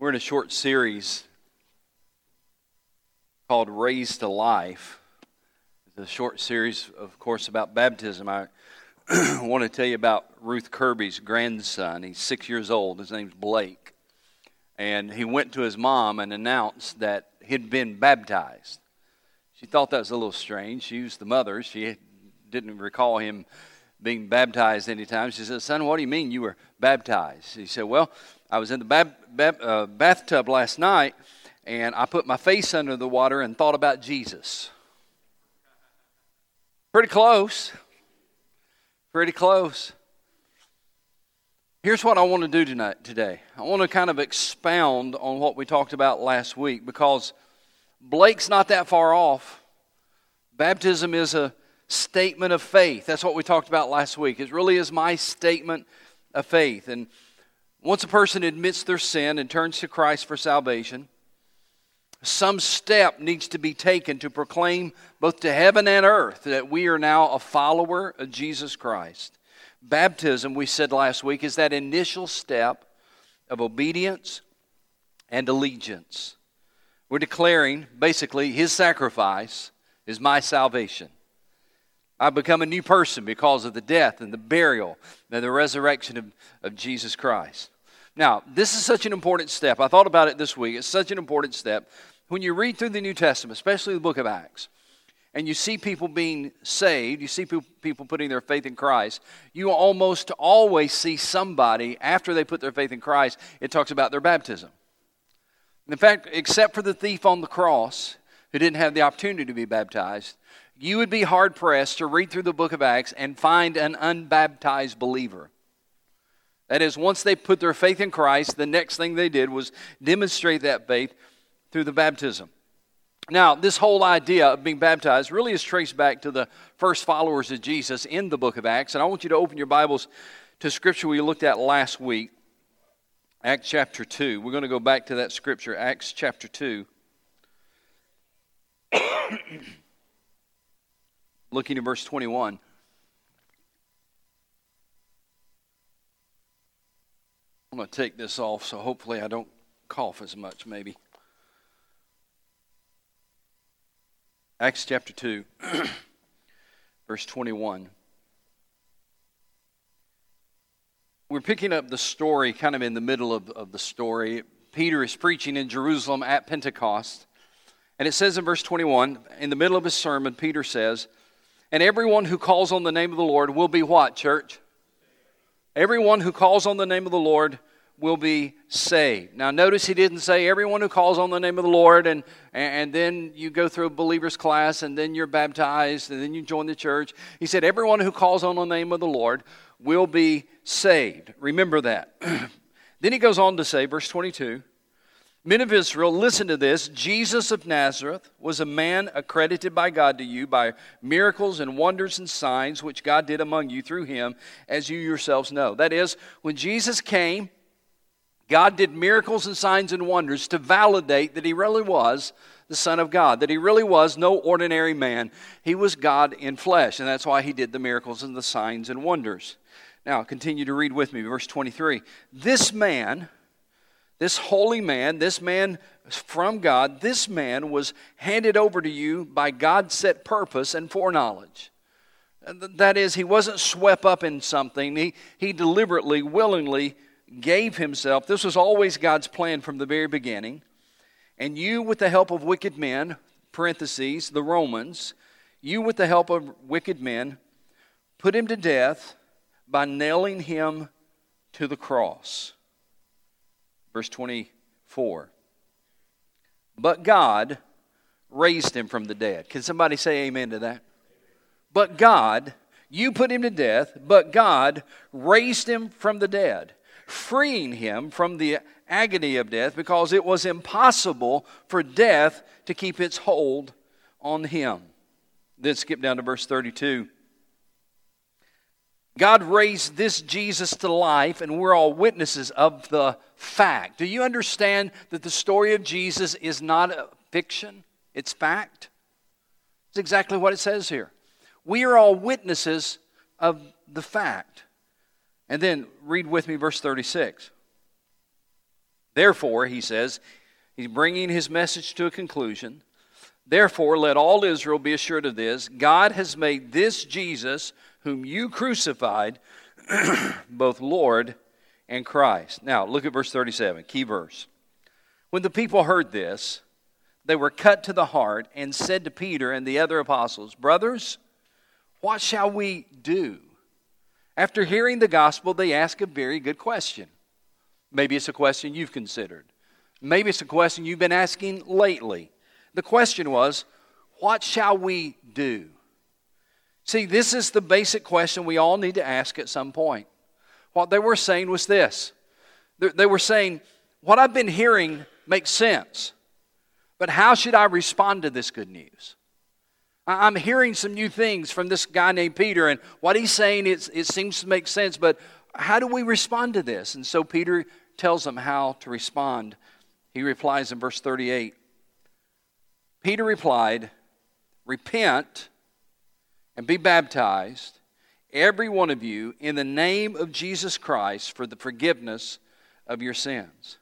We're in a short series called Raised to Life. It's a short series, of course, about baptism. I want to tell you about Ruth Kirby's grandson. He's six years old. His name's Blake. And he went to his mom and announced that he'd been baptized. She thought that was a little strange. She was the mother. She didn't recall him being baptized any time. She said, Son, what do you mean you were baptized? He said, Well, I was in the bab- bab- uh, bathtub last night and I put my face under the water and thought about Jesus. Pretty close. Pretty close. Here's what I want to do tonight today. I want to kind of expound on what we talked about last week because Blake's not that far off. Baptism is a statement of faith. That's what we talked about last week. It really is my statement of faith. And once a person admits their sin and turns to Christ for salvation, some step needs to be taken to proclaim both to heaven and earth that we are now a follower of Jesus Christ. Baptism, we said last week, is that initial step of obedience and allegiance. We're declaring, basically, His sacrifice is my salvation. I've become a new person because of the death and the burial and the resurrection of, of Jesus Christ. Now, this is such an important step. I thought about it this week. It's such an important step. When you read through the New Testament, especially the book of Acts, and you see people being saved, you see people putting their faith in Christ, you almost always see somebody, after they put their faith in Christ, it talks about their baptism. In fact, except for the thief on the cross who didn't have the opportunity to be baptized, you would be hard pressed to read through the book of Acts and find an unbaptized believer. That is, once they put their faith in Christ, the next thing they did was demonstrate that faith through the baptism. Now, this whole idea of being baptized really is traced back to the first followers of Jesus in the book of Acts. And I want you to open your Bibles to scripture we looked at last week, Acts chapter 2. We're going to go back to that scripture, Acts chapter 2. Looking at verse 21. I'm going to take this off so hopefully I don't cough as much, maybe. Acts chapter 2, verse 21. We're picking up the story kind of in the middle of, of the story. Peter is preaching in Jerusalem at Pentecost. And it says in verse 21, in the middle of his sermon, Peter says, And everyone who calls on the name of the Lord will be what, church? Everyone who calls on the name of the Lord will be saved. Now, notice he didn't say everyone who calls on the name of the Lord, and, and then you go through a believer's class, and then you're baptized, and then you join the church. He said everyone who calls on the name of the Lord will be saved. Remember that. then he goes on to say, verse 22 Men of Israel, listen to this. Jesus of Nazareth was a man accredited by God to you by miracles and wonders and signs which God did among you through him, as you yourselves know. That is, when Jesus came, God did miracles and signs and wonders to validate that he really was the Son of God, that he really was no ordinary man. He was God in flesh, and that's why he did the miracles and the signs and wonders. Now, continue to read with me, verse 23. This man, this holy man, this man from God, this man was handed over to you by God's set purpose and foreknowledge. That is, he wasn't swept up in something, he, he deliberately, willingly gave himself. This was always God's plan from the very beginning. And you, with the help of wicked men, parentheses, the Romans, you, with the help of wicked men, put him to death by nailing him to the cross. Verse 24. But God raised him from the dead. Can somebody say amen to that? But God, you put him to death, but God raised him from the dead, freeing him from the agony of death because it was impossible for death to keep its hold on him. Then skip down to verse 32. God raised this Jesus to life, and we're all witnesses of the fact. Do you understand that the story of Jesus is not a fiction? It's fact. It's exactly what it says here. We are all witnesses of the fact. And then read with me verse 36. Therefore, he says, he's bringing his message to a conclusion. Therefore, let all Israel be assured of this God has made this Jesus, whom you crucified, both Lord and Christ. Now, look at verse 37, key verse. When the people heard this, they were cut to the heart and said to Peter and the other apostles, Brothers, what shall we do? After hearing the gospel, they ask a very good question. Maybe it's a question you've considered. Maybe it's a question you've been asking lately. The question was, What shall we do? See, this is the basic question we all need to ask at some point. What they were saying was this they were saying, What I've been hearing makes sense, but how should I respond to this good news? I'm hearing some new things from this guy named Peter, and what he's saying it, it seems to make sense, but how do we respond to this? And so Peter tells them how to respond. He replies in verse 38 Peter replied, Repent and be baptized, every one of you, in the name of Jesus Christ for the forgiveness of your sins.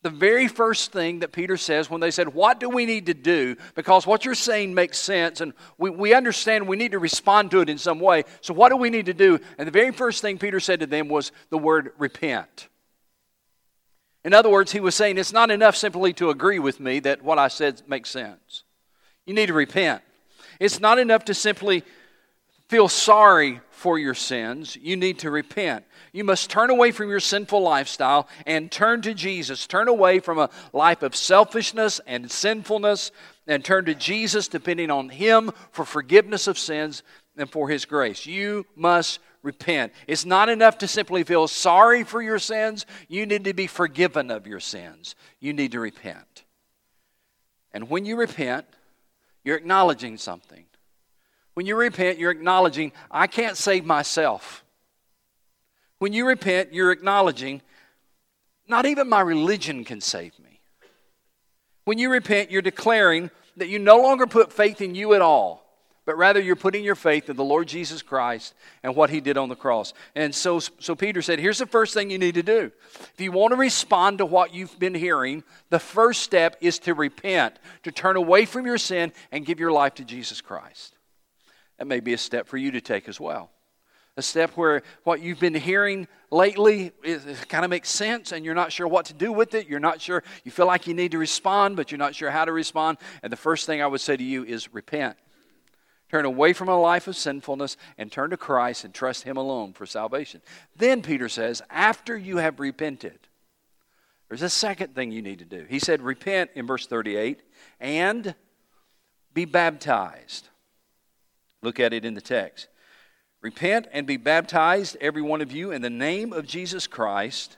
The very first thing that Peter says when they said, What do we need to do? Because what you're saying makes sense, and we, we understand we need to respond to it in some way. So, what do we need to do? And the very first thing Peter said to them was the word repent. In other words, he was saying, It's not enough simply to agree with me that what I said makes sense. You need to repent. It's not enough to simply feel sorry for your sins, you need to repent. You must turn away from your sinful lifestyle and turn to Jesus. Turn away from a life of selfishness and sinfulness and turn to Jesus, depending on Him for forgiveness of sins and for His grace. You must repent. It's not enough to simply feel sorry for your sins, you need to be forgiven of your sins. You need to repent. And when you repent, you're acknowledging something. When you repent, you're acknowledging, I can't save myself. When you repent, you're acknowledging, not even my religion can save me. When you repent, you're declaring that you no longer put faith in you at all, but rather you're putting your faith in the Lord Jesus Christ and what he did on the cross. And so, so Peter said, here's the first thing you need to do. If you want to respond to what you've been hearing, the first step is to repent, to turn away from your sin and give your life to Jesus Christ. That may be a step for you to take as well. A step where what you've been hearing lately it kind of makes sense and you're not sure what to do with it. You're not sure, you feel like you need to respond, but you're not sure how to respond. And the first thing I would say to you is repent. Turn away from a life of sinfulness and turn to Christ and trust Him alone for salvation. Then, Peter says, after you have repented, there's a second thing you need to do. He said, repent in verse 38 and be baptized. Look at it in the text. Repent and be baptized, every one of you, in the name of Jesus Christ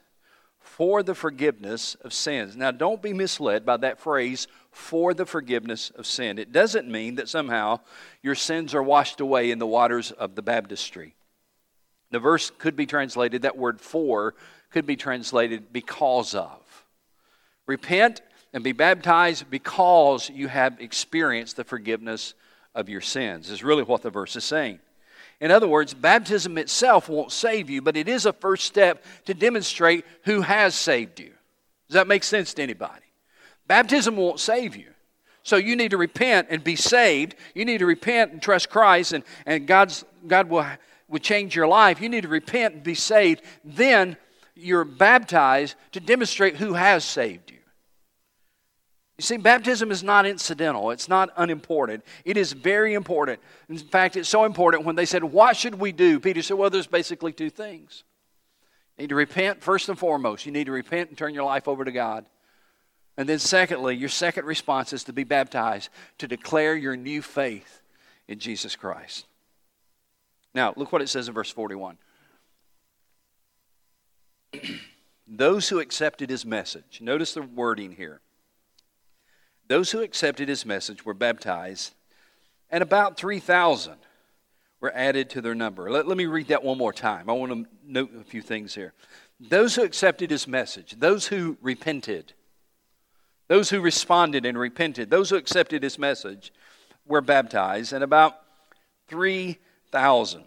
for the forgiveness of sins. Now, don't be misled by that phrase, for the forgiveness of sin. It doesn't mean that somehow your sins are washed away in the waters of the baptistry. The verse could be translated, that word for could be translated because of. Repent and be baptized because you have experienced the forgiveness of your sins, is really what the verse is saying. In other words, baptism itself won't save you, but it is a first step to demonstrate who has saved you. Does that make sense to anybody? Baptism won't save you. So you need to repent and be saved. You need to repent and trust Christ, and, and God's, God will, will change your life. You need to repent and be saved. Then you're baptized to demonstrate who has saved you. You see, baptism is not incidental, it's not unimportant. It is very important. In fact, it's so important when they said, What should we do? Peter said, Well, there's basically two things. You need to repent first and foremost. You need to repent and turn your life over to God. And then, secondly, your second response is to be baptized, to declare your new faith in Jesus Christ. Now, look what it says in verse 41. Those who accepted his message, notice the wording here those who accepted his message were baptized, and about 3,000 were added to their number. Let, let me read that one more time. I want to note a few things here. Those who accepted his message, those who repented, those who responded and repented, those who accepted his message were baptized, and about 3,000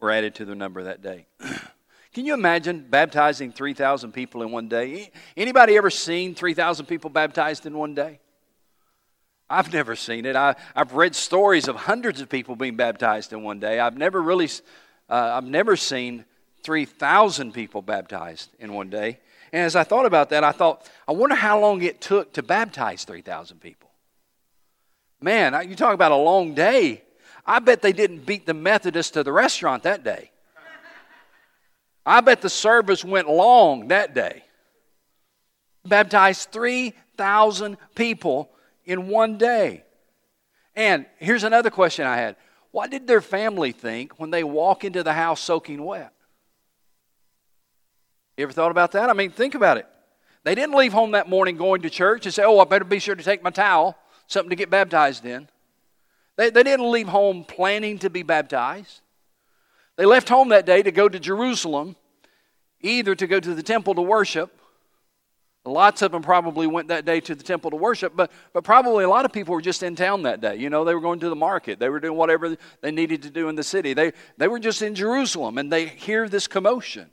were added to their number that day. Can you imagine baptizing 3,000 people in one day? Anybody ever seen 3,000 people baptized in one day? I've never seen it. I, have read stories of hundreds of people being baptized in one day. I've never really, uh, I've never seen 3,000 people baptized in one day. And as I thought about that, I thought, I wonder how long it took to baptize 3,000 people. Man, you talk about a long day. I bet they didn't beat the Methodists to the restaurant that day. I bet the service went long that day. Baptized 3,000 people in one day. And here's another question I had What did their family think when they walk into the house soaking wet? You ever thought about that? I mean, think about it. They didn't leave home that morning going to church and say, Oh, I better be sure to take my towel, something to get baptized in. They, they didn't leave home planning to be baptized. They left home that day to go to Jerusalem, either to go to the temple to worship. Lots of them probably went that day to the temple to worship, but, but probably a lot of people were just in town that day. You know, they were going to the market. They were doing whatever they needed to do in the city. They, they were just in Jerusalem and they hear this commotion.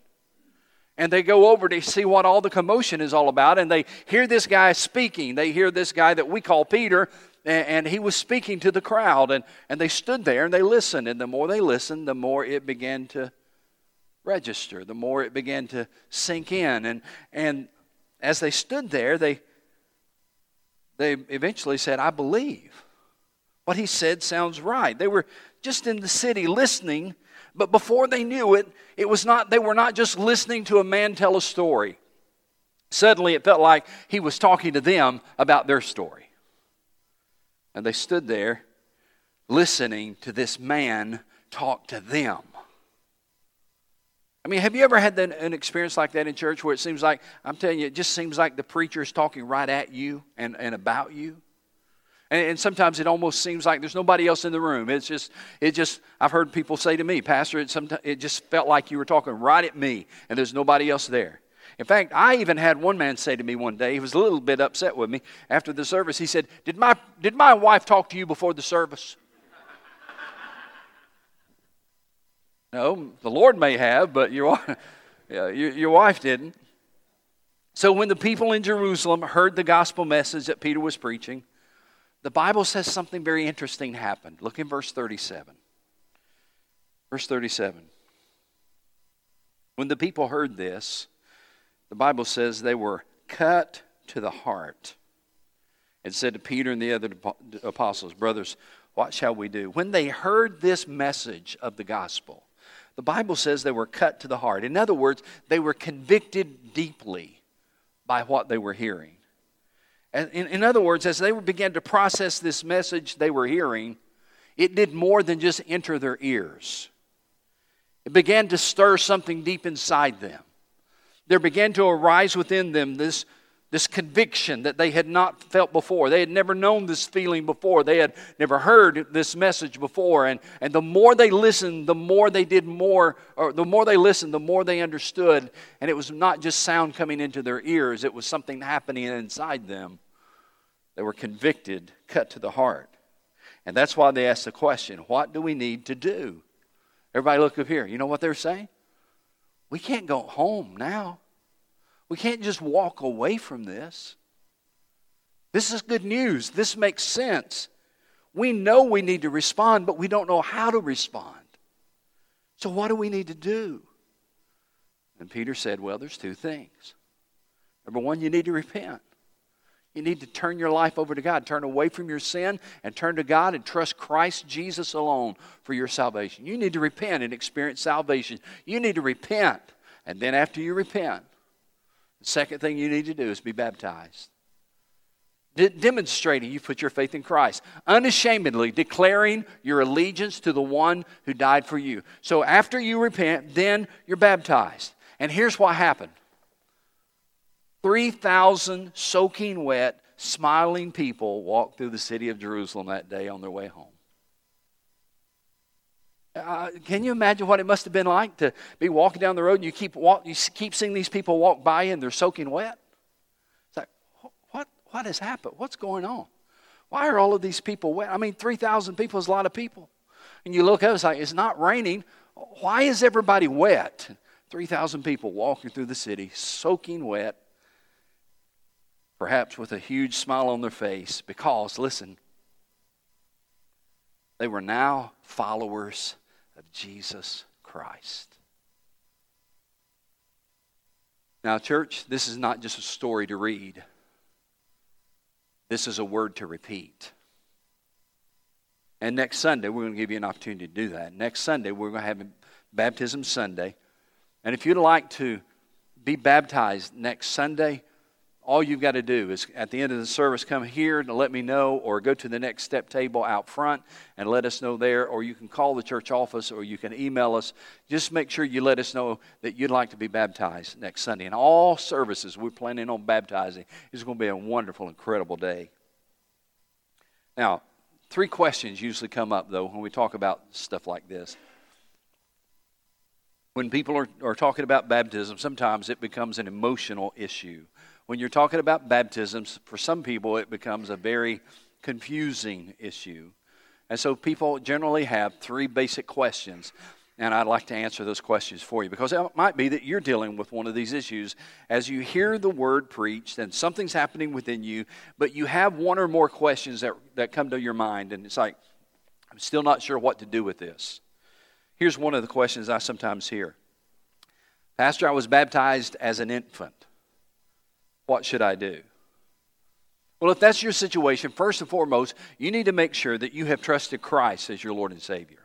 And they go over to see what all the commotion is all about. And they hear this guy speaking. They hear this guy that we call Peter and, he was speaking to the crowd, and, and they stood there and they listened. And the more they listened, the more it began to register, the more it began to sink in. And, and as they stood there, they, they eventually said, I believe. What he said sounds right. They were just in the city listening, but before they knew it, it was not, they were not just listening to a man tell a story. Suddenly it felt like he was talking to them about their story. And they stood there listening to this man talk to them. I mean, have you ever had an experience like that in church where it seems like, I'm telling you, it just seems like the preacher is talking right at you and, and about you? And, and, sometimes it almost seems like there's nobody else in the room. It's just, it just, I've heard people say to me, Pastor, it, sometimes, it just felt like you were talking right at me and there's nobody else there. In fact, I even had one man say to me one day, he was a little bit upset with me after the service. He said, Did my, did my wife talk to you before the service? No, the Lord may have, but your, your, your wife didn't. So when the people in Jerusalem heard the gospel message that Peter was preaching, the Bible says something very interesting happened. Look in verse 37. Verse 37. When the people heard this, the Bible says they were cut to the heart and said to Peter and the other apostles, Brothers, what shall we do? When they heard this message of the gospel, the Bible says they were cut to the heart. In other words, they were convicted deeply by what they were hearing. In, in other words, as they began to process this message they were hearing, it did more than just enter their ears. It began to stir something deep inside them there began to arise within them this, this conviction that they had not felt before. They had never known this feeling before. They had never heard this message before. And, and the more they listened, the more they did more, or the more they listened, the more they understood. And it was not just sound coming into their ears, it was something happening inside them. They were convicted, cut to the heart. And that's why they asked the question what do we need to do? Everybody, look up here. You know what they're saying? We can't go home now. We can't just walk away from this. This is good news. This makes sense. We know we need to respond, but we don't know how to respond. So, what do we need to do? And Peter said, Well, there's two things. Number one, you need to repent. You need to turn your life over to God. Turn away from your sin and turn to God and trust Christ Jesus alone for your salvation. You need to repent and experience salvation. You need to repent. And then after you repent, the second thing you need to do is be baptized. De- demonstrating you put your faith in Christ, unashamedly declaring your allegiance to the one who died for you. So after you repent, then you're baptized. And here's what happened 3,000 soaking wet, smiling people walked through the city of Jerusalem that day on their way home. Uh, can you imagine what it must have been like to be walking down the road and you keep walk, you keep seeing these people walk by and they're soaking wet? It's like, what, what has happened? What's going on? Why are all of these people wet? I mean, 3,000 people is a lot of people. And you look up, it's like, it's not raining. Why is everybody wet? 3,000 people walking through the city, soaking wet, perhaps with a huge smile on their face, because, listen, they were now followers Jesus Christ. Now, church, this is not just a story to read, this is a word to repeat. And next Sunday, we're going to give you an opportunity to do that. Next Sunday, we're going to have Baptism Sunday. And if you'd like to be baptized next Sunday, all you've got to do is at the end of the service come here to let me know or go to the next step table out front and let us know there or you can call the church office or you can email us. Just make sure you let us know that you'd like to be baptized next sunday. And all services we're planning on baptizing it's going to be a wonderful incredible day. Now three questions usually come up though when we talk about stuff like this. When people are, are talking about baptism, sometimes it becomes an emotional issue. When you're talking about baptisms, for some people, it becomes a very confusing issue. And so people generally have three basic questions. And I'd like to answer those questions for you because it might be that you're dealing with one of these issues. As you hear the word preached and something's happening within you, but you have one or more questions that, that come to your mind, and it's like, I'm still not sure what to do with this. Here's one of the questions I sometimes hear Pastor, I was baptized as an infant. What should I do? Well, if that's your situation, first and foremost, you need to make sure that you have trusted Christ as your Lord and Savior.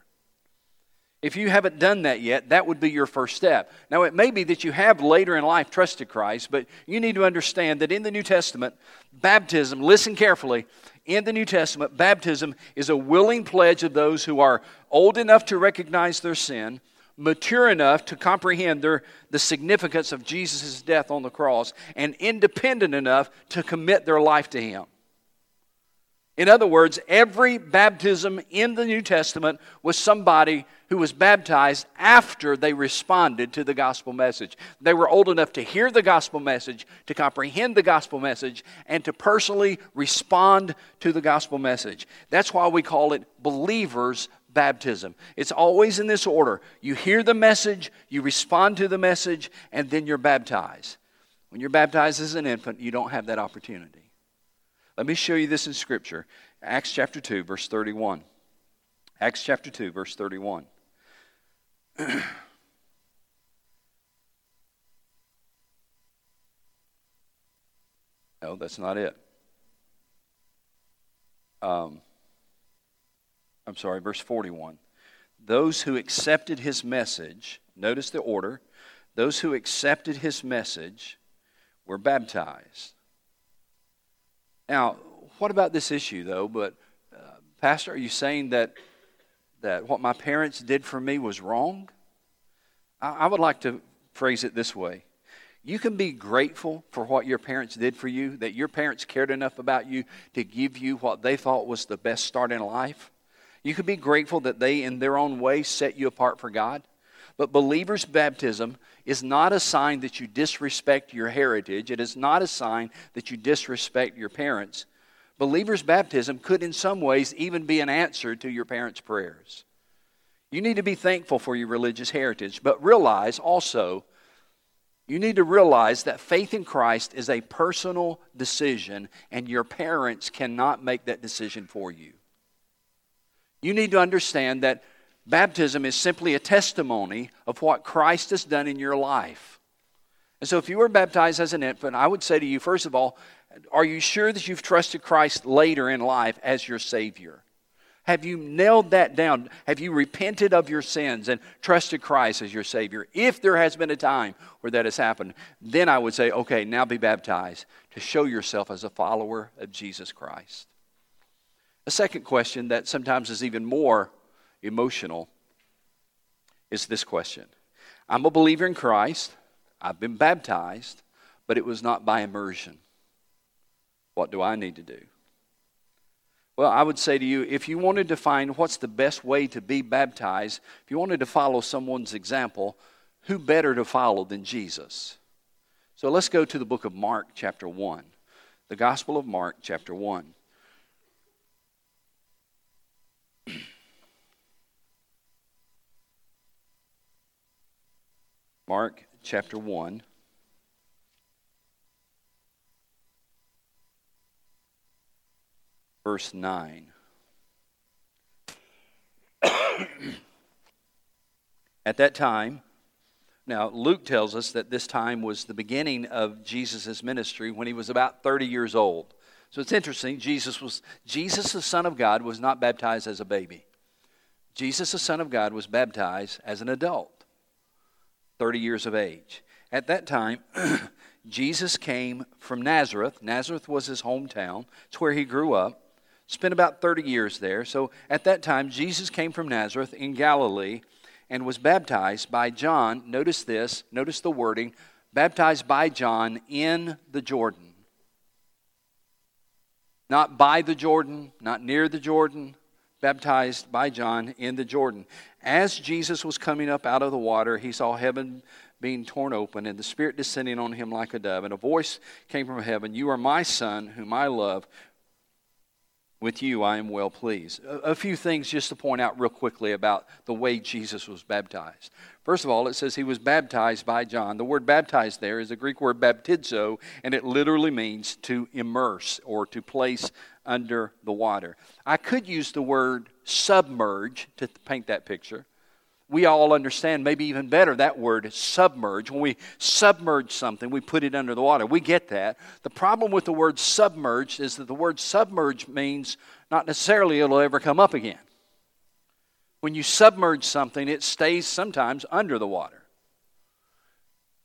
If you haven't done that yet, that would be your first step. Now, it may be that you have later in life trusted Christ, but you need to understand that in the New Testament, baptism, listen carefully, in the New Testament, baptism is a willing pledge of those who are old enough to recognize their sin, mature enough to comprehend their, the significance of Jesus' death on the cross, and independent enough to commit their life to Him. In other words, every baptism in the New Testament was somebody who was baptized after they responded to the gospel message. They were old enough to hear the gospel message, to comprehend the gospel message, and to personally respond to the gospel message. That's why we call it believers' baptism. It's always in this order you hear the message, you respond to the message, and then you're baptized. When you're baptized as an infant, you don't have that opportunity. Let me show you this in Scripture. Acts chapter 2, verse 31. Acts chapter 2, verse 31. no, that's not it. Um, I'm sorry, verse 41. Those who accepted his message, notice the order, those who accepted his message were baptized. Now, what about this issue, though? But, uh, Pastor, are you saying that, that what my parents did for me was wrong? I, I would like to phrase it this way. You can be grateful for what your parents did for you, that your parents cared enough about you to give you what they thought was the best start in life. You can be grateful that they, in their own way, set you apart for God. But believers' baptism is not a sign that you disrespect your heritage. It is not a sign that you disrespect your parents. Believers' baptism could, in some ways, even be an answer to your parents' prayers. You need to be thankful for your religious heritage, but realize also, you need to realize that faith in Christ is a personal decision, and your parents cannot make that decision for you. You need to understand that Baptism is simply a testimony of what Christ has done in your life. And so, if you were baptized as an infant, I would say to you, first of all, are you sure that you've trusted Christ later in life as your Savior? Have you nailed that down? Have you repented of your sins and trusted Christ as your Savior? If there has been a time where that has happened, then I would say, okay, now be baptized to show yourself as a follower of Jesus Christ. A second question that sometimes is even more emotional is this question I'm a believer in Christ, I've been baptized, but it was not by immersion. What do I need to do? Well, I would say to you if you wanted to find what's the best way to be baptized, if you wanted to follow someone's example, who better to follow than Jesus? So let's go to the book of Mark, chapter 1. The Gospel of Mark, chapter 1. Mark chapter 1. Verse 9. At that time, now Luke tells us that this time was the beginning of Jesus' ministry when he was about 30 years old. So it's interesting. Jesus was Jesus, the Son of God, was not baptized as a baby. Jesus, the Son of God, was baptized as an adult, 30 years of age. At that time, Jesus came from Nazareth. Nazareth was his hometown. It's where he grew up. Spent about 30 years there. So at that time, Jesus came from Nazareth in Galilee and was baptized by John. Notice this, notice the wording baptized by John in the Jordan. Not by the Jordan, not near the Jordan, baptized by John in the Jordan. As Jesus was coming up out of the water, he saw heaven being torn open and the Spirit descending on him like a dove. And a voice came from heaven You are my Son, whom I love. With you I am well pleased. A, a, few things just to point out real quickly about the way Jesus was baptized. First of all, it says he was baptized by John. The word baptized there is a Greek word baptizo, and it literally means to immerse or to place under the water. I could use the word submerge to paint that picture we all understand, maybe even better, that word submerge. When we submerge something, we put it under the water. We get that. The problem with the word submerge is that the word submerge means not necessarily it'll ever come up again. When you submerge something, it stays sometimes under the water.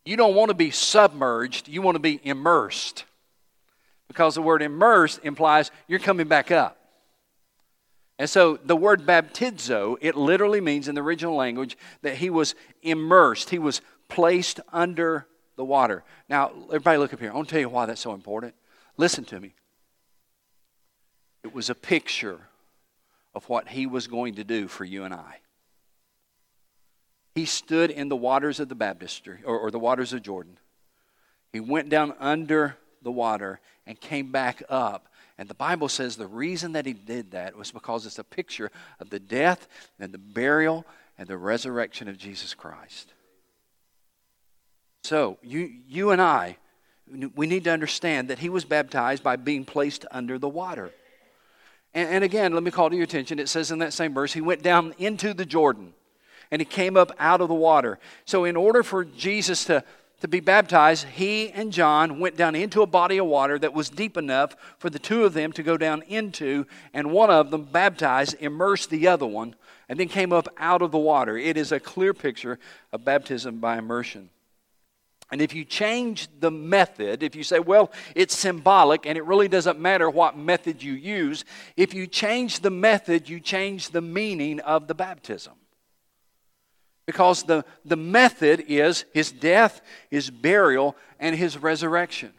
You don't want to be submerged, you want to be immersed. Because the word immersed implies you're coming back up. And so the word baptizo, it literally means in the original language that he was immersed, he was placed under the water. Now, everybody look up here. I want to tell you why that's so important. Listen to me. It was a picture of what he was going to do for you and I. He stood in the waters of the baptistry, or, or the waters of Jordan. He went down under the water and came back up and the Bible says the reason that he did that was because it's a picture of the death and the burial and the resurrection of Jesus Christ. So, you, you and I, we need to understand that he was baptized by being placed under the water. And, and again, let me call to your attention it says in that same verse, he went down into the Jordan and he came up out of the water. So, in order for Jesus to to be baptized, he and John went down into a body of water that was deep enough for the two of them to go down into, and one of them baptized, immersed the other one, and then came up out of the water. It is a clear picture of baptism by immersion. And if you change the method, if you say, well, it's symbolic and it really doesn't matter what method you use, if you change the method, you change the meaning of the baptism. Because the, the method is his death, his burial, and his resurrection.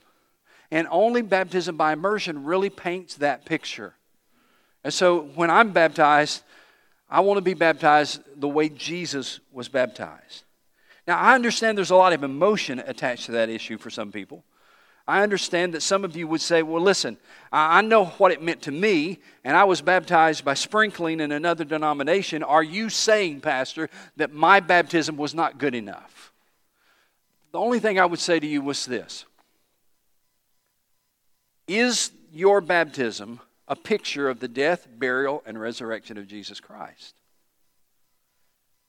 And only baptism by immersion really paints that picture. And so when I'm baptized, I want to be baptized the way Jesus was baptized. Now, I understand there's a lot of emotion attached to that issue for some people. I understand that some of you would say, well, listen, I know what it meant to me, and I was baptized by sprinkling in another denomination. Are you saying, Pastor, that my baptism was not good enough? The only thing I would say to you was this Is your baptism a picture of the death, burial, and resurrection of Jesus Christ?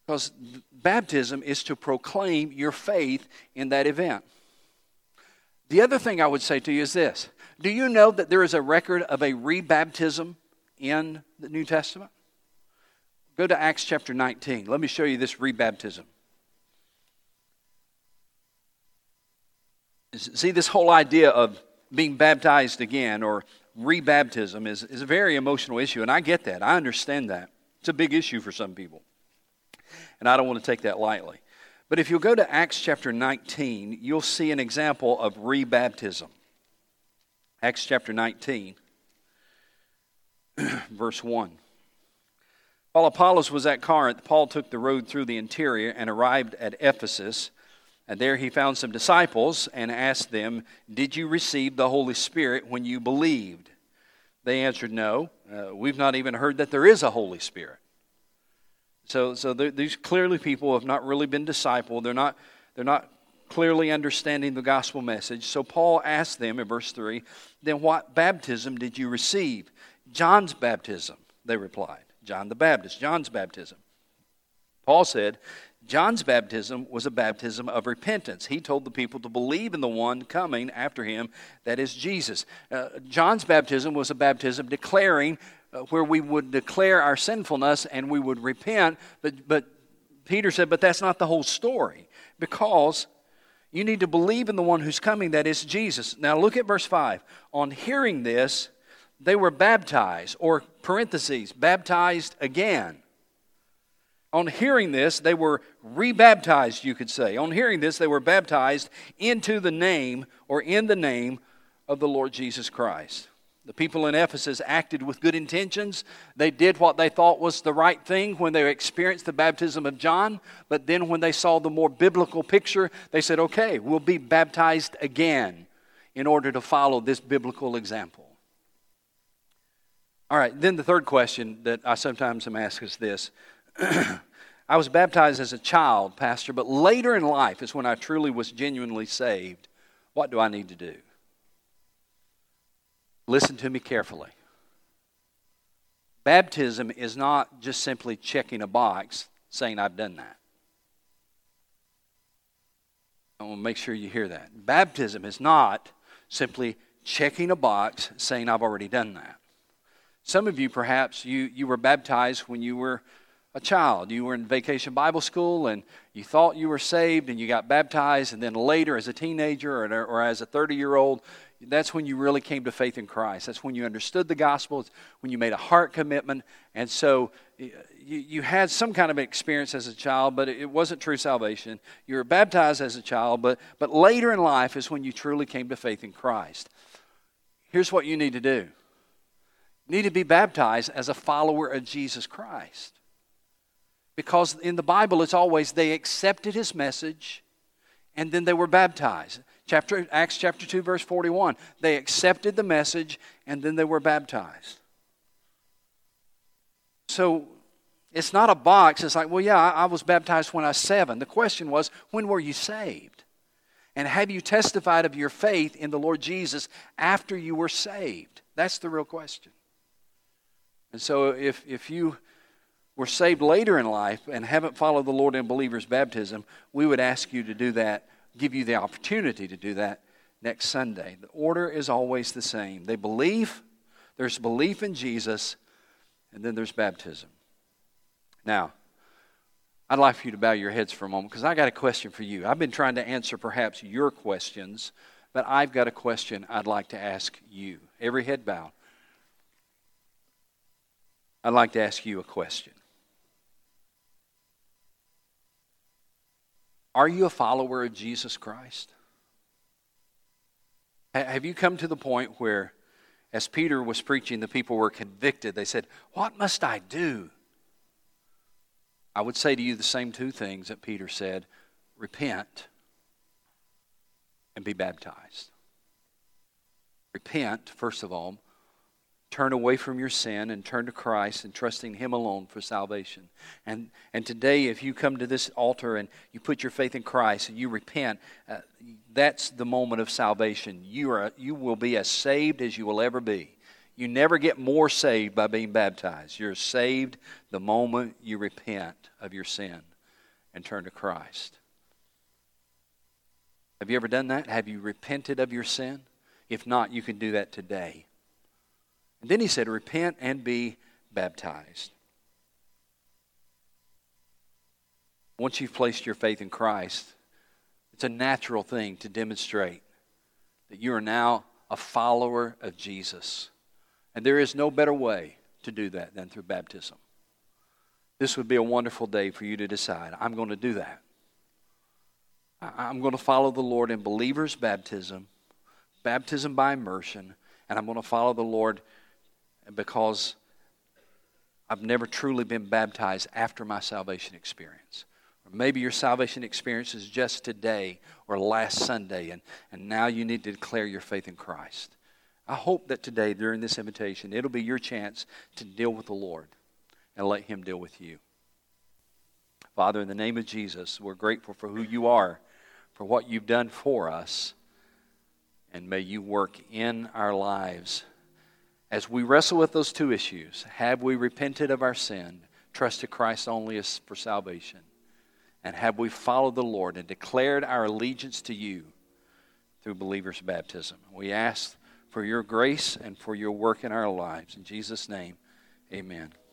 Because baptism is to proclaim your faith in that event. The other thing I would say to you is this Do you know that there is a record of a rebaptism in the New Testament? Go to Acts chapter 19. Let me show you this rebaptism. See, this whole idea of being baptized again or rebaptism is, is a very emotional issue, and I get that. I understand that. It's a big issue for some people. And I don't want to take that lightly. But if you'll go to Acts chapter 19, you'll see an example of rebaptism. Acts chapter 19, verse 1. While Apollos was at Corinth, Paul took the road through the interior and arrived at Ephesus. And there he found some disciples and asked them, Did you receive the Holy Spirit when you believed? They answered, No, uh, we've not even heard that there is a Holy Spirit. So, so these clearly people have not really been discipled. They're not, They're not clearly understanding the gospel message. So Paul asked them in verse 3 Then what baptism did you receive? John's baptism, they replied. John the Baptist, John's baptism. Paul said, John's baptism was a baptism of repentance. He told the people to believe in the one coming after him, that is Jesus. Uh, John's baptism was a baptism declaring uh, where we would declare our sinfulness and we would repent, but, but Peter said, but that's not the whole story because you need to believe in the one who's coming, that is Jesus. Now look at verse 5. On hearing this, they were baptized, or parentheses, baptized again. On hearing this, they were rebaptized, you could say. On hearing this, they were baptized into the name or in the name of the Lord Jesus Christ. The people in Ephesus acted with good intentions. They did what they thought was the right thing when they experienced the baptism of John. But then, when they saw the more biblical picture, they said, okay, we'll be baptized again in order to follow this biblical example. All right, then the third question that I sometimes am asked is this I was baptized as a child, Pastor, but later in life is when I truly was genuinely saved. What do I need to do? Listen to me carefully. Baptism is not just simply checking a box saying, I've done that. I want to make sure you hear that. Baptism is not simply checking a box saying, I've already done that. Some of you, perhaps, you, you were baptized when you were a child. You were in vacation Bible school and you thought you were saved and you got baptized, and then later, as a teenager or, or as a 30 year old, that's when you really came to faith in Christ. That's when you understood the gospel, it's when you made a heart commitment. And so you, you had some kind of experience as a child, but it wasn't true salvation. You were baptized as a child, but, but later in life is when you truly came to faith in Christ. Here's what you need to do you need to be baptized as a follower of Jesus Christ. Because in the Bible, it's always they accepted his message and then they were baptized. Chapter, Acts chapter 2, verse 41. They accepted the message and then they were baptized. So it's not a box. It's like, well, yeah, I, I was baptized when I was seven. The question was, when were you saved? And have you testified of your faith in the Lord Jesus after you were saved? That's the real question. And so if, if you were saved later in life and haven't followed the Lord in believer's baptism, we would ask you to do that give you the opportunity to do that next Sunday. The order is always the same. They believe, there's belief in Jesus, and then there's baptism. Now, I'd like for you to bow your heads for a moment because I got a question for you. I've been trying to answer perhaps your questions, but I've got a question I'd like to ask you. Every head bowed. I'd like to ask you a question. Are you a follower of Jesus Christ? Have you come to the point where, as Peter was preaching, the people were convicted? They said, What must I do? I would say to you the same two things that Peter said repent and be baptized. Repent, first of all, turn away from your sin and turn to Christ and trusting Him alone for salvation. And, and today, if you come to this altar and you put your faith in Christ and you repent, uh, that's the moment of salvation. You, are, you will be as saved as you will ever be. You never get more saved by being baptized. You're saved the moment you repent of your sin and turn to Christ. Have you ever done that? Have you repented of your sin? If not, you can do that today. And then he said, Repent and be baptized. Once you've placed your faith in Christ, it's a natural thing to demonstrate that you are now a follower of Jesus. And there is no better way to do that than through baptism. This would be a wonderful day for you to decide I'm going to do that. I'm going to follow the Lord in believer's baptism, baptism by immersion, and I'm going to follow the Lord because I've never truly been baptized after my salvation experience. Or maybe your salvation experience is just today or last Sunday, and, and now you need to declare your faith in Christ. I hope that today, during this invitation, it'll be your chance to deal with the Lord and let Him deal with you. Father, in the name of Jesus, we're grateful for who you are. for what you've done for us. And may you work in our lives. As we wrestle with those two issues, have we repented of our sin, trusted Christ only as for salvation? And have we followed the Lord and declared our allegiance to you through believers' baptism? We ask for your grace and for your work in our lives. In Jesus' name, amen.